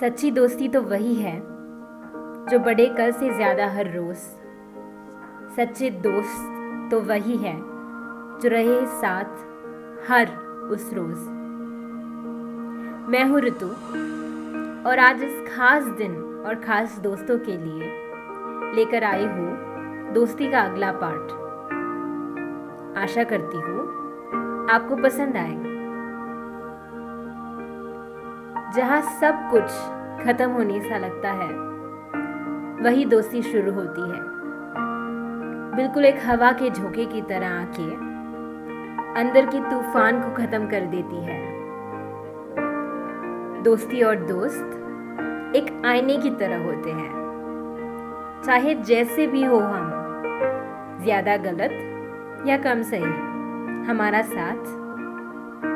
सच्ची दोस्ती तो वही है, जो बड़े कल से ज़्यादा हर रोज़। सच्चे दोस्त तो वही है, जो रहे साथ हर उस रोज़। मैं हूँ ऋतु, और आज इस खास दिन और ख़ास दोस्तों के लिए लेकर आई हूँ दोस्ती का अगला पार्ट आशा करती हूँ आपको पसंद आए जहाँ सब कुछ खत्म होने सा लगता है। वही दोस्ती शुरू होती है। बिल्कुल एक हवा के झोंके की तरह आके अंदर के तूफ़ान को खत्म कर देती है। दोस्ती और दोस्त एक आईने की तरह होते हैं। चाहे जैसे भी हो हम, ज़्यादा गलत या कम सही, हमारा साथ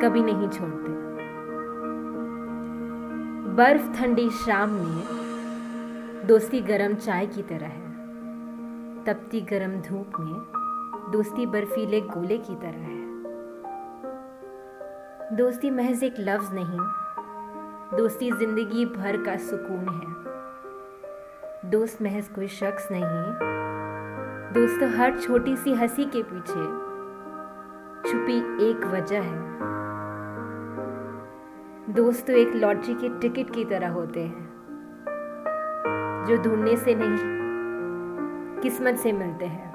कभी नहीं छोड़ते। बर्फ़ ठंडी शाम में दोस्ती गरम चाय की तरह है। तपती गरम धूप में दोस्ती बर्फीले गोले की तरह है। दोस्ती महज एक लफ्ज नहीं, दोस्ती ज़िंदगी भर का सुकून है। दोस्त महज कोई शख्स नहीं, दोस्त हर छोटी सी हँसी के पीछे छुपी एक वजह है। दोस्त तो एक लॉटरी के टिकट की तरह होते हैं, जो ढूँढने से नहीं, किस्मत से मिलते हैं।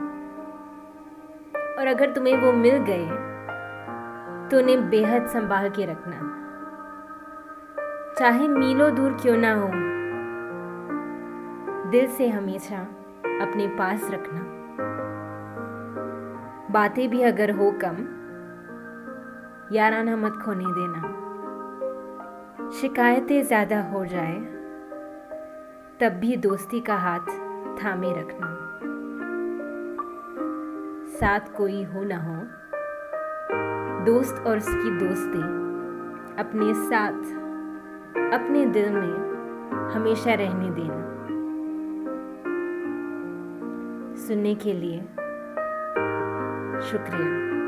और अगर तुम्हें वो मिल गए तो उन्हें बेहद संभाल के रखना। चाहे मीलों दूर क्यों ना हो, दिल से हमेशा अपने पास रखना। बातें भी अगर हो कम, याराना मत खोने देना। शिकायतें ज़्यादा हो जाए, तब भी दोस्ती का हाथ थामे रखना। साथ कोई हो ना हो, दोस्त और उसकी दोस्ती अपने साथ, अपने दिल में हमेशा रहने देना। सुनने के लिए शुक्रिया।